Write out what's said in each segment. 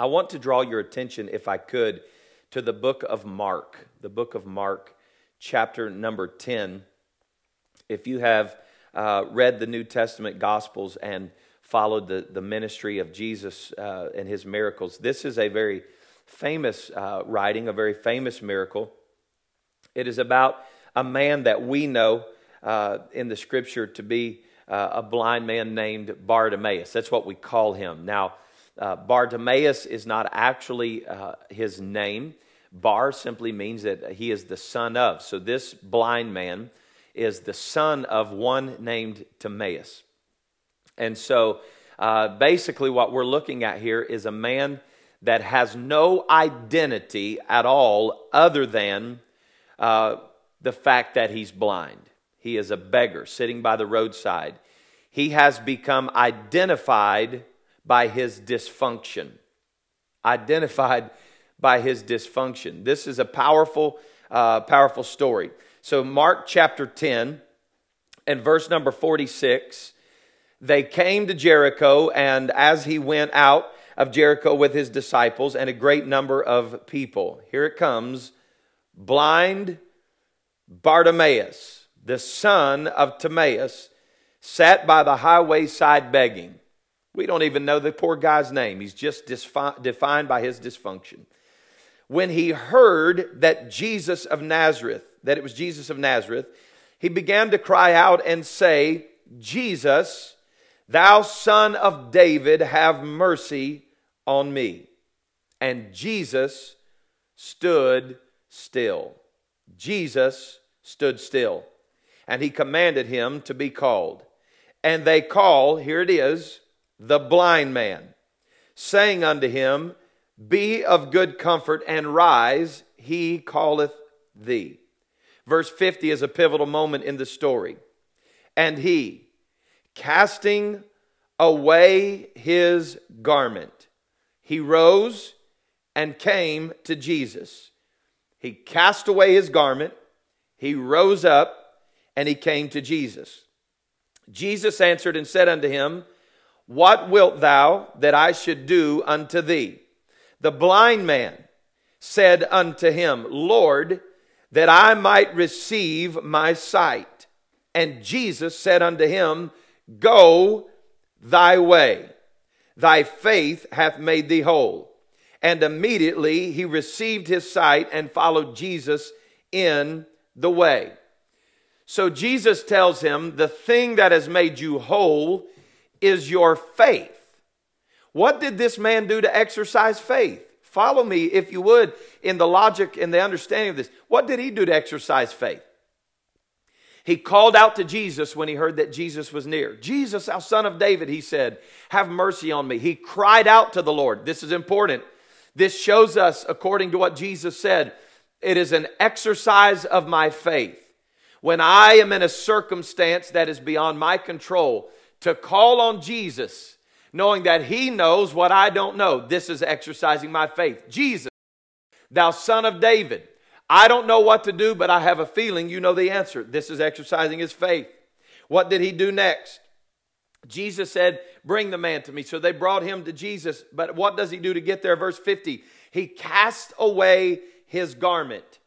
I want to draw your attention, if I could, to the book of Mark, the book of Mark, chapter number 10. If you have uh, read the New Testament Gospels and followed the, the ministry of Jesus uh, and his miracles, this is a very famous uh, writing, a very famous miracle. It is about a man that we know uh, in the scripture to be uh, a blind man named Bartimaeus. That's what we call him. Now, uh, Bartimaeus is not actually uh, his name. Bar simply means that he is the son of. So this blind man is the son of one named Timaeus. And so uh, basically, what we're looking at here is a man that has no identity at all other than uh, the fact that he's blind. He is a beggar sitting by the roadside. He has become identified by his dysfunction. Identified by his dysfunction. This is a powerful, uh, powerful story. So, Mark chapter 10 and verse number 46 they came to Jericho, and as he went out of Jericho with his disciples and a great number of people, here it comes blind Bartimaeus, the son of Timaeus, sat by the highway side begging. We don't even know the poor guy's name. He's just disfi- defined by his dysfunction. When he heard that Jesus of Nazareth, that it was Jesus of Nazareth, he began to cry out and say, Jesus, thou son of David, have mercy on me. And Jesus stood still. Jesus stood still. And he commanded him to be called. And they call, here it is, the blind man, saying unto him, Be of good comfort and rise, he calleth thee. Verse 50 is a pivotal moment in the story. And he, casting away his garment, he rose and came to Jesus. He cast away his garment, he rose up, and he came to Jesus. Jesus answered and said unto him, what wilt thou that I should do unto thee? The blind man said unto him, Lord, that I might receive my sight. And Jesus said unto him, Go thy way. Thy faith hath made thee whole. And immediately he received his sight and followed Jesus in the way. So Jesus tells him, The thing that has made you whole is your faith. What did this man do to exercise faith? Follow me, if you would, in the logic and the understanding of this. What did he do to exercise faith? He called out to Jesus when he heard that Jesus was near. Jesus, thou son of David, he said, have mercy on me. He cried out to the Lord. This is important. This shows us, according to what Jesus said, it is an exercise of my faith. When I am in a circumstance that is beyond my control, to call on Jesus, knowing that He knows what I don't know. This is exercising my faith. Jesus, thou son of David, I don't know what to do, but I have a feeling you know the answer. This is exercising his faith. What did he do next? Jesus said, Bring the man to me. So they brought him to Jesus. But what does he do to get there? Verse 50 He cast away his garment.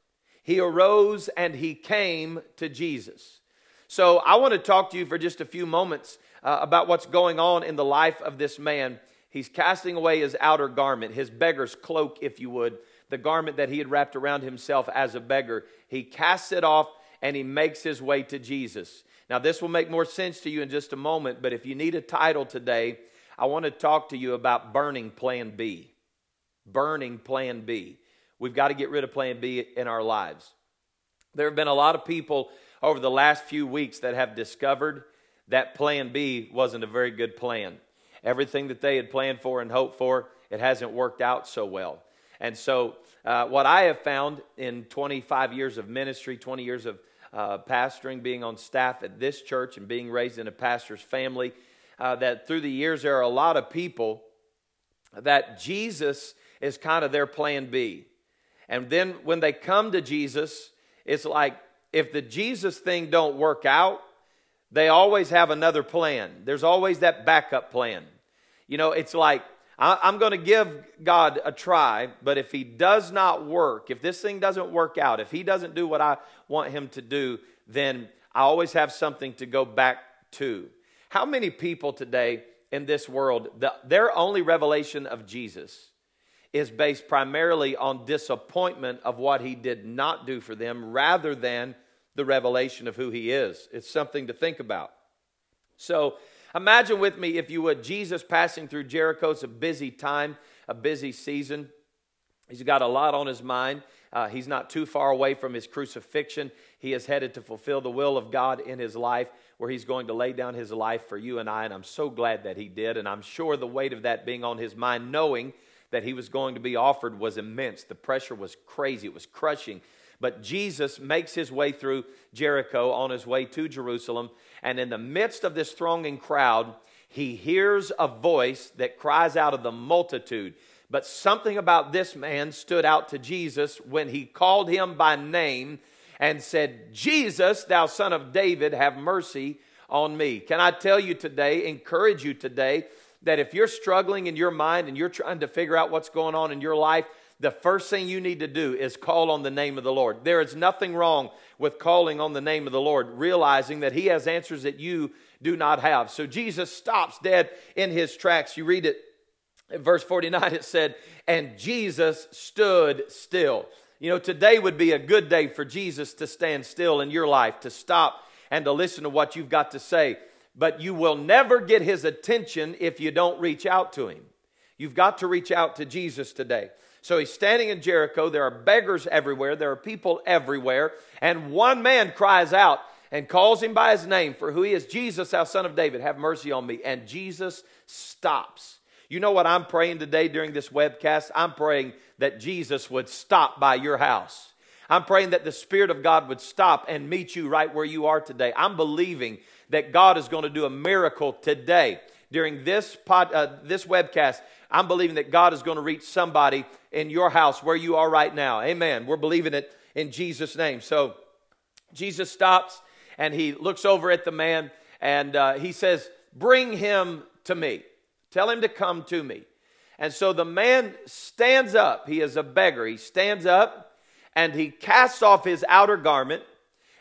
He arose and he came to Jesus. So I want to talk to you for just a few moments uh, about what's going on in the life of this man. He's casting away his outer garment, his beggar's cloak, if you would, the garment that he had wrapped around himself as a beggar. He casts it off and he makes his way to Jesus. Now, this will make more sense to you in just a moment, but if you need a title today, I want to talk to you about burning plan B. Burning plan B. We've got to get rid of plan B in our lives. There have been a lot of people over the last few weeks that have discovered that plan B wasn't a very good plan. Everything that they had planned for and hoped for, it hasn't worked out so well. And so, uh, what I have found in 25 years of ministry, 20 years of uh, pastoring, being on staff at this church, and being raised in a pastor's family, uh, that through the years there are a lot of people that Jesus is kind of their plan B. And then when they come to Jesus, it's like if the Jesus thing don't work out, they always have another plan. There's always that backup plan. You know, it's like I'm going to give God a try, but if He does not work, if this thing doesn't work out, if He doesn't do what I want Him to do, then I always have something to go back to. How many people today in this world, the, their only revelation of Jesus is based primarily on disappointment of what He did not do for them rather than the revelation of who He is? It's something to think about. So, Imagine with me, if you would, Jesus passing through Jericho. It's a busy time, a busy season. He's got a lot on his mind. Uh, he's not too far away from his crucifixion. He is headed to fulfill the will of God in his life, where he's going to lay down his life for you and I. And I'm so glad that he did. And I'm sure the weight of that being on his mind, knowing that he was going to be offered, was immense. The pressure was crazy, it was crushing. But Jesus makes his way through Jericho on his way to Jerusalem. And in the midst of this thronging crowd, he hears a voice that cries out of the multitude. But something about this man stood out to Jesus when he called him by name and said, Jesus, thou son of David, have mercy on me. Can I tell you today, encourage you today, that if you're struggling in your mind and you're trying to figure out what's going on in your life, the first thing you need to do is call on the name of the Lord. There is nothing wrong with calling on the name of the Lord, realizing that He has answers that you do not have. So Jesus stops dead in His tracks. You read it in verse 49, it said, And Jesus stood still. You know, today would be a good day for Jesus to stand still in your life, to stop and to listen to what you've got to say. But you will never get His attention if you don't reach out to Him. You've got to reach out to Jesus today. So he's standing in Jericho. There are beggars everywhere, there are people everywhere. And one man cries out and calls him by his name for who he is Jesus, thou son of David, have mercy on me. And Jesus stops. You know what I'm praying today during this webcast? I'm praying that Jesus would stop by your house. I'm praying that the Spirit of God would stop and meet you right where you are today. I'm believing that God is going to do a miracle today during this pod, uh, this webcast. I'm believing that God is going to reach somebody in your house where you are right now. Amen. We're believing it in Jesus' name. So Jesus stops and he looks over at the man and uh, he says, Bring him to me. Tell him to come to me. And so the man stands up. He is a beggar. He stands up and he casts off his outer garment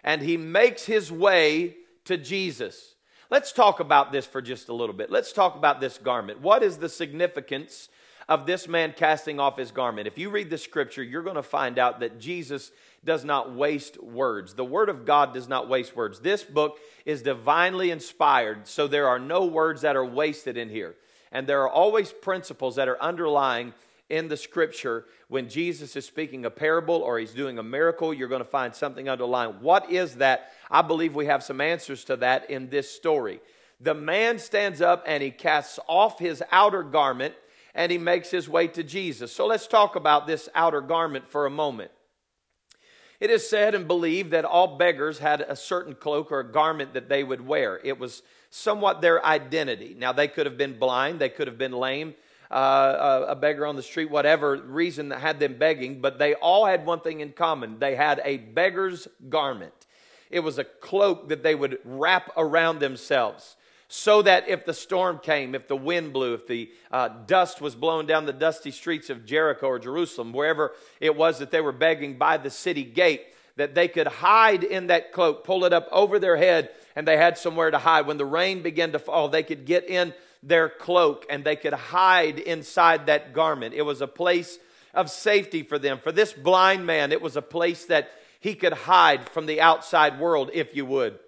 and he makes his way to Jesus. Let's talk about this for just a little bit. Let's talk about this garment. What is the significance of this man casting off his garment. If you read the scripture, you're going to find out that Jesus does not waste words. The Word of God does not waste words. This book is divinely inspired, so there are no words that are wasted in here. And there are always principles that are underlying in the scripture when Jesus is speaking a parable or he's doing a miracle, you're going to find something underlying. What is that? I believe we have some answers to that in this story. The man stands up and he casts off his outer garment and he makes his way to Jesus. So let's talk about this outer garment for a moment. It is said and believed that all beggars had a certain cloak or a garment that they would wear. It was somewhat their identity. Now, they could have been blind, they could have been lame, uh, a beggar on the street, whatever reason that had them begging, but they all had one thing in common they had a beggar's garment. It was a cloak that they would wrap around themselves so that if the storm came, if the wind blew, if the uh, dust was blown down the dusty streets of Jericho or Jerusalem, wherever it was that they were begging by the city gate, that they could hide in that cloak, pull it up over their head, and they had somewhere to hide. When the rain began to fall, they could get in their cloak and they could hide inside that garment. It was a place of safety for them. For this blind man, it was a place that he could hide from the outside world, if you would.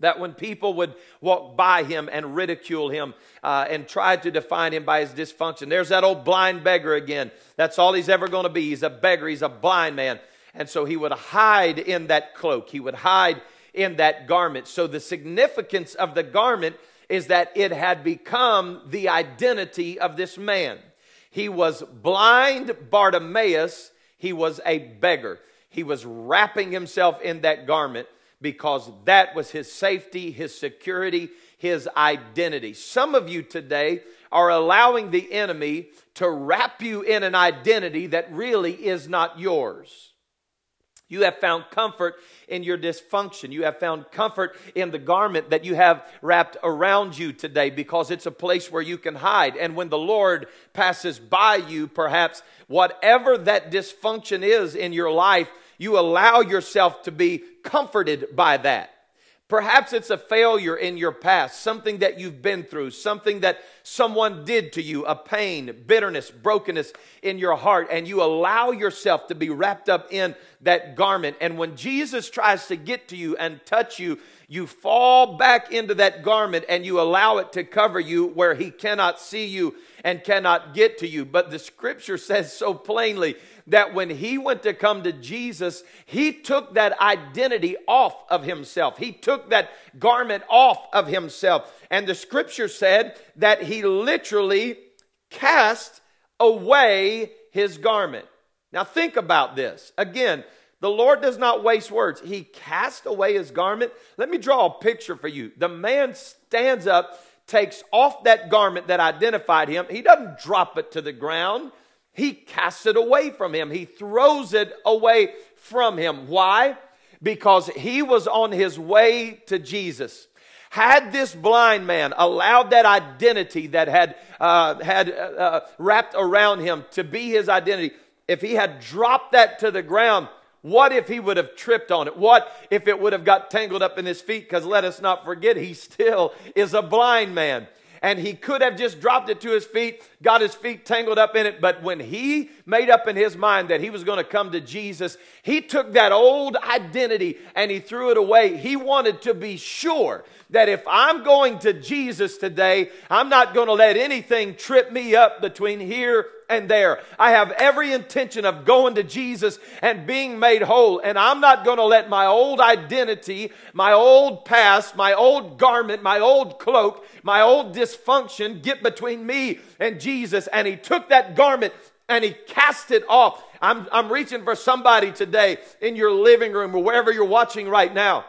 That when people would walk by him and ridicule him uh, and try to define him by his dysfunction, there's that old blind beggar again. That's all he's ever going to be. He's a beggar, he's a blind man. And so he would hide in that cloak, he would hide in that garment. So the significance of the garment is that it had become the identity of this man. He was blind Bartimaeus, he was a beggar. He was wrapping himself in that garment because that was his safety, his security, his identity. Some of you today are allowing the enemy to wrap you in an identity that really is not yours. You have found comfort in your dysfunction. You have found comfort in the garment that you have wrapped around you today because it's a place where you can hide. And when the Lord passes by you, perhaps whatever that dysfunction is in your life, you allow yourself to be comforted by that. Perhaps it's a failure in your past, something that you've been through, something that someone did to you, a pain, bitterness, brokenness in your heart, and you allow yourself to be wrapped up in that garment. And when Jesus tries to get to you and touch you, you fall back into that garment and you allow it to cover you where he cannot see you and cannot get to you. But the scripture says so plainly that when he went to come to Jesus, he took that identity off of himself. He took that garment off of himself. And the scripture said that he literally cast away his garment. Now, think about this. Again, the Lord does not waste words. He cast away his garment. Let me draw a picture for you. The man stands up, takes off that garment that identified him. He doesn't drop it to the ground. He casts it away from him. He throws it away from him. Why? Because he was on his way to Jesus. Had this blind man allowed that identity that had, uh, had uh, uh, wrapped around him to be his identity, if he had dropped that to the ground, what if he would have tripped on it? What if it would have got tangled up in his feet? Because let us not forget, he still is a blind man and he could have just dropped it to his feet, got his feet tangled up in it. But when he made up in his mind that he was going to come to Jesus, he took that old identity and he threw it away. He wanted to be sure that if I'm going to Jesus today, I'm not going to let anything trip me up between here and there. I have every intention of going to Jesus and being made whole. And I'm not going to let my old identity, my old past, my old garment, my old cloak, my old dysfunction get between me and Jesus. And he took that garment and he cast it off. I'm, I'm reaching for somebody today in your living room or wherever you're watching right now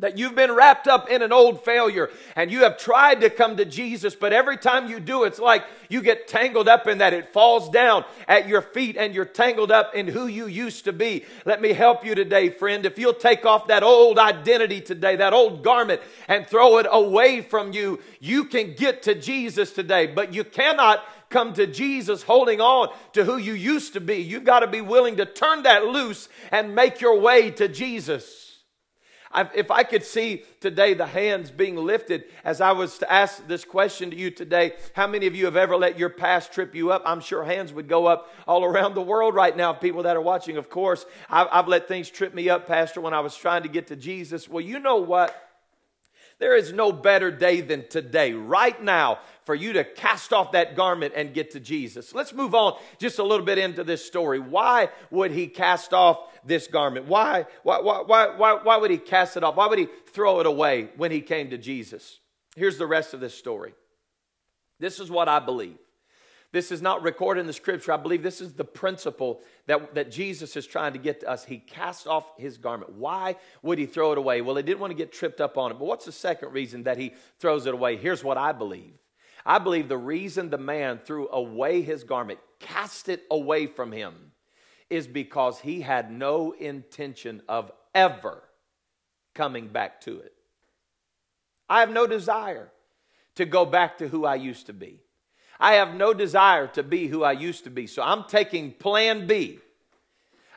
that you've been wrapped up in an old failure and you have tried to come to Jesus, but every time you do, it's like you get tangled up in that. It falls down at your feet and you're tangled up in who you used to be. Let me help you today, friend. If you'll take off that old identity today, that old garment, and throw it away from you, you can get to Jesus today, but you cannot come to Jesus holding on to who you used to be. You've got to be willing to turn that loose and make your way to Jesus. I, if I could see today the hands being lifted as I was to ask this question to you today, how many of you have ever let your past trip you up? I'm sure hands would go up all around the world right now, people that are watching. Of course, I've, I've let things trip me up, Pastor, when I was trying to get to Jesus. Well, you know what? There is no better day than today, right now, for you to cast off that garment and get to Jesus. Let's move on just a little bit into this story. Why would he cast off this garment? Why, why, why, why, why would he cast it off? Why would he throw it away when he came to Jesus? Here's the rest of this story. This is what I believe. This is not recorded in the scripture. I believe this is the principle that, that Jesus is trying to get to us. He cast off his garment. Why would he throw it away? Well, he didn't want to get tripped up on it. But what's the second reason that he throws it away? Here's what I believe. I believe the reason the man threw away his garment, cast it away from him, is because he had no intention of ever coming back to it. I have no desire to go back to who I used to be. I have no desire to be who I used to be. So I'm taking plan B.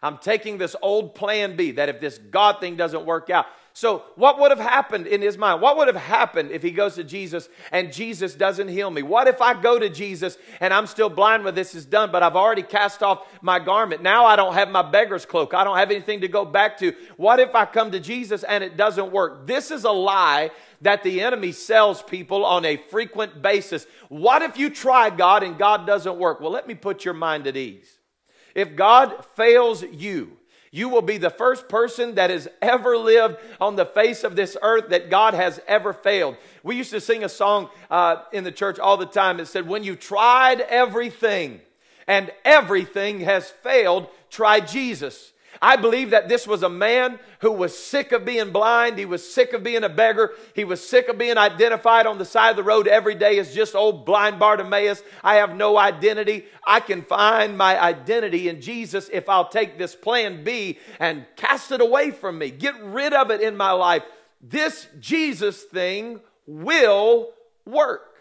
I'm taking this old plan B that if this God thing doesn't work out, so, what would have happened in his mind? What would have happened if he goes to Jesus and Jesus doesn't heal me? What if I go to Jesus and I'm still blind when this is done, but I've already cast off my garment? Now I don't have my beggar's cloak. I don't have anything to go back to. What if I come to Jesus and it doesn't work? This is a lie that the enemy sells people on a frequent basis. What if you try God and God doesn't work? Well, let me put your mind at ease. If God fails you, you will be the first person that has ever lived on the face of this earth that God has ever failed. We used to sing a song uh, in the church all the time. It said, When you tried everything and everything has failed, try Jesus. I believe that this was a man who was sick of being blind. He was sick of being a beggar. He was sick of being identified on the side of the road every day as just old blind Bartimaeus. I have no identity. I can find my identity in Jesus if I'll take this plan B and cast it away from me, get rid of it in my life. This Jesus thing will work.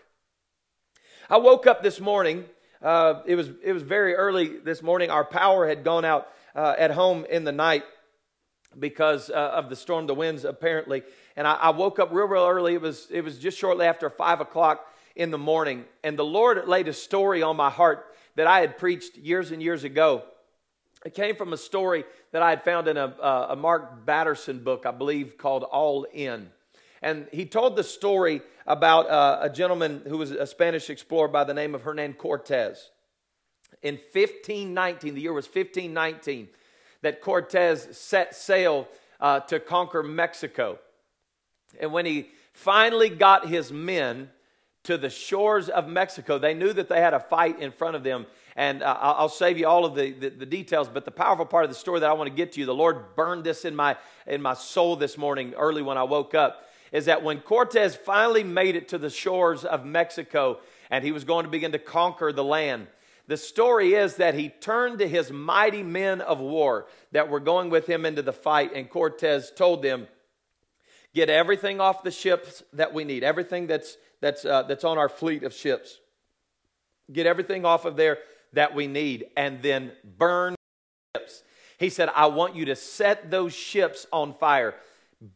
I woke up this morning. Uh, it was it was very early this morning. Our power had gone out uh, at home in the night because uh, of the storm, the winds apparently. And I, I, woke up real, real early. It was it was just shortly after five o'clock in the morning, and the Lord laid a story on my heart that I had preached years and years ago. It came from a story that I had found in a, a Mark Batterson book, I believe, called All In. And he told the story about uh, a gentleman who was a Spanish explorer by the name of Hernan Cortez. In 1519, the year was 1519, that Cortez set sail uh, to conquer Mexico. And when he finally got his men to the shores of Mexico, they knew that they had a fight in front of them. And uh, I'll save you all of the, the, the, details, but the powerful part of the story that I want to get to you, the Lord burned this in my, in my soul this morning early when I woke up is that when Cortez finally made it to the shores of Mexico and he was going to begin to conquer the land, the story is that he turned to his mighty men of war that were going with him into the fight, and Cortez told them, Get everything off the ships that we need, everything that's, that's, uh, that's on our fleet of ships. Get everything off of there that we need, and then burn ships. He said, I want you to set those ships on fire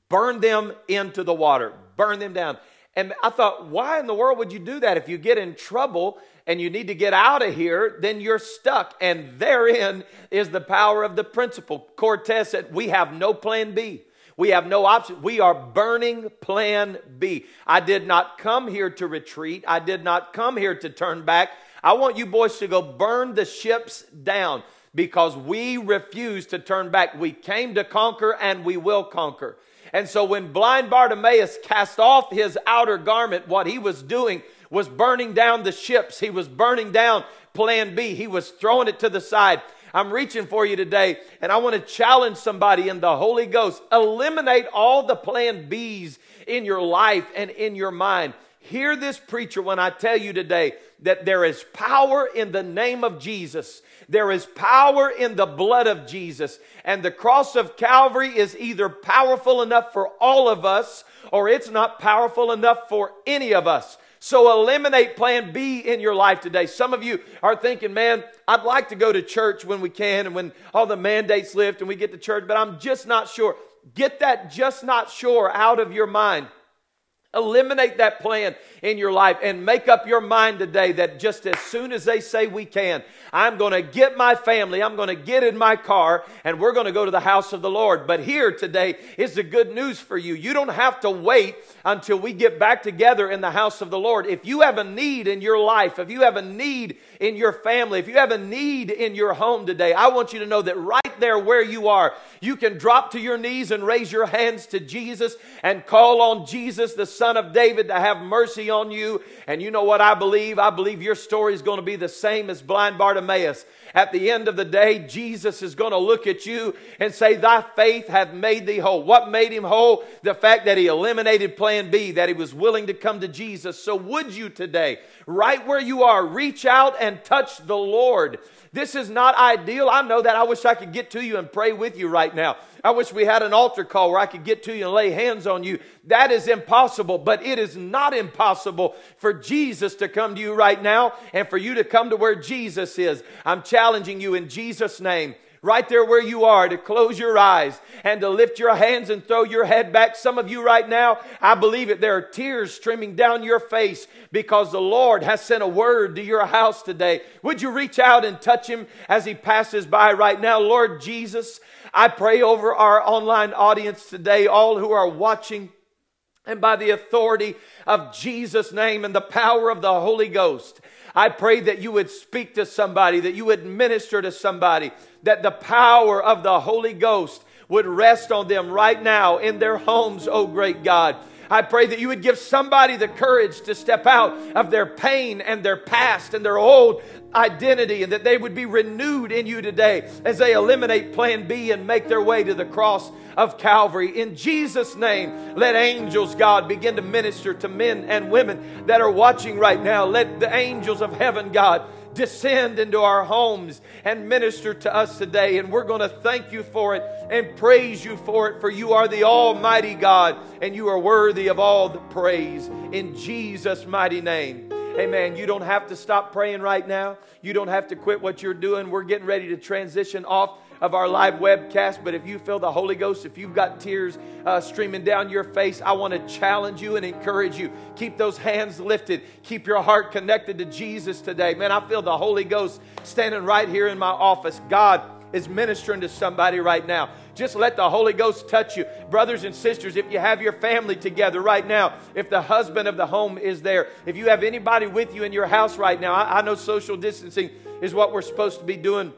burn them into the water, burn them down. And I thought, why in the world would you do that? If you get in trouble and you need to get out of here, then you're stuck. And therein is the power of the principle. Cortez said, We have no plan B. We have no option. We are burning plan B. I did not come here to retreat. I did not come here to turn back. I want you boys to go burn the ships down because we refuse to turn back. We came to conquer and we will conquer. And so when blind Bartimaeus cast off his outer garment, what he was doing was burning down the ships. He was burning down plan B. He was throwing it to the side. I'm reaching for you today, and I want to challenge somebody in the Holy Ghost. Eliminate all the plan Bs in your life and in your mind. Hear this preacher when I tell you today that there is power in the name of Jesus. There is power in the blood of Jesus. And the cross of Calvary is either powerful enough for all of us or it's not powerful enough for any of us. So eliminate plan B in your life today. Some of you are thinking, man, I'd like to go to church when we can and when all the mandates lift and we get to church, but I'm just not sure. Get that just not sure out of your mind. Eliminate that plan in your life and make up your mind today that just as soon as they say we can, I'm going to get my family, I'm going to get in my car, and we're going to go to the house of the Lord. But here today is the good news for you. You don't have to wait until we get back together in the house of the Lord. If you have a need in your life, if you have a need in your family, if you have a need in your home today, I want you to know that right there where you are, you can drop to your knees and raise your hands to Jesus and call on Jesus, the Son of David, to have mercy on you. And you know what I believe? I believe your story is going to be the same as blind Bartimaeus. At the end of the day, Jesus is going to look at you and say, Thy faith hath made thee whole. What made him whole? The fact that he eliminated plan B, that he was willing to come to Jesus. So, would you today, right where you are, reach out and touch the Lord? This is not ideal. I know that. I wish I could get to you and pray with you right now. I wish we had an altar call where I could get to you and lay hands on you. That is impossible, but it is not impossible for Jesus to come to you right now and for you to come to where Jesus is. I'm challenging you in Jesus' name right there where you are to close your eyes and to lift your hands and throw your head back. Some of you right now, I believe it, there are tears streaming down your face because the Lord has sent a word to your house today. Would you reach out and touch him as he passes by right now? Lord Jesus, I pray over our online audience today, all who are watching. And by the authority of Jesus' name and the power of the Holy Ghost, I pray that you would speak to somebody, that you would minister to somebody, that the power of the Holy Ghost would rest on them right now in their homes, oh great God. I pray that you would give somebody the courage to step out of their pain and their past and their old identity and that they would be renewed in you today as they eliminate plan B and make their way to the cross of Calvary. In Jesus' name, let angels, God, begin to minister to men and women that are watching right now. Let the angels of heaven, God, descend into our homes and minister to us today. And we're going to thank you for it and praise you for it, for you are the Almighty God and you are worthy of all the praise. In Jesus' mighty name. Amen. You don't have to stop praying right now. You don't have to quit what you're doing. We're getting ready to transition off of our live webcast. But if you feel the Holy Ghost, if you've got tears uh, streaming down your face, I want to challenge you and encourage you. Keep those hands lifted. Keep your heart connected to Jesus today. Man, I feel the Holy Ghost standing right here in my office. God is ministering to somebody right now. Just let the Holy Ghost touch you. Brothers and sisters, if you have your family together right now, if the husband of the home is there, if you have anybody with you in your house right now, I, I know social distancing is what we're supposed to be doing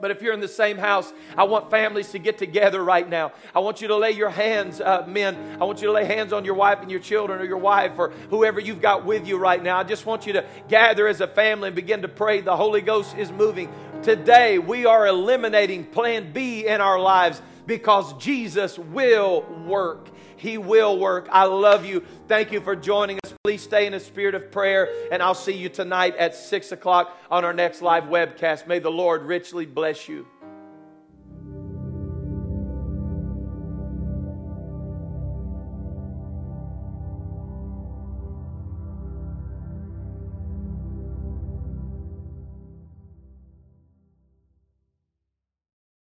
but if you're in the same house, I want families to get together right now. I want you to lay your hands, uh, men. I want you to lay hands on your wife and your children or your wife or whoever you've got with you right now. I just want you to gather as a family and begin to pray. The Holy Ghost is moving. Today, we are eliminating plan B in our lives because Jesus will work. He will work. I love you. Thank you for joining us. Please stay in a spirit of prayer, and I'll see you tonight at 6 o'clock on our next live webcast. May the Lord richly bless you.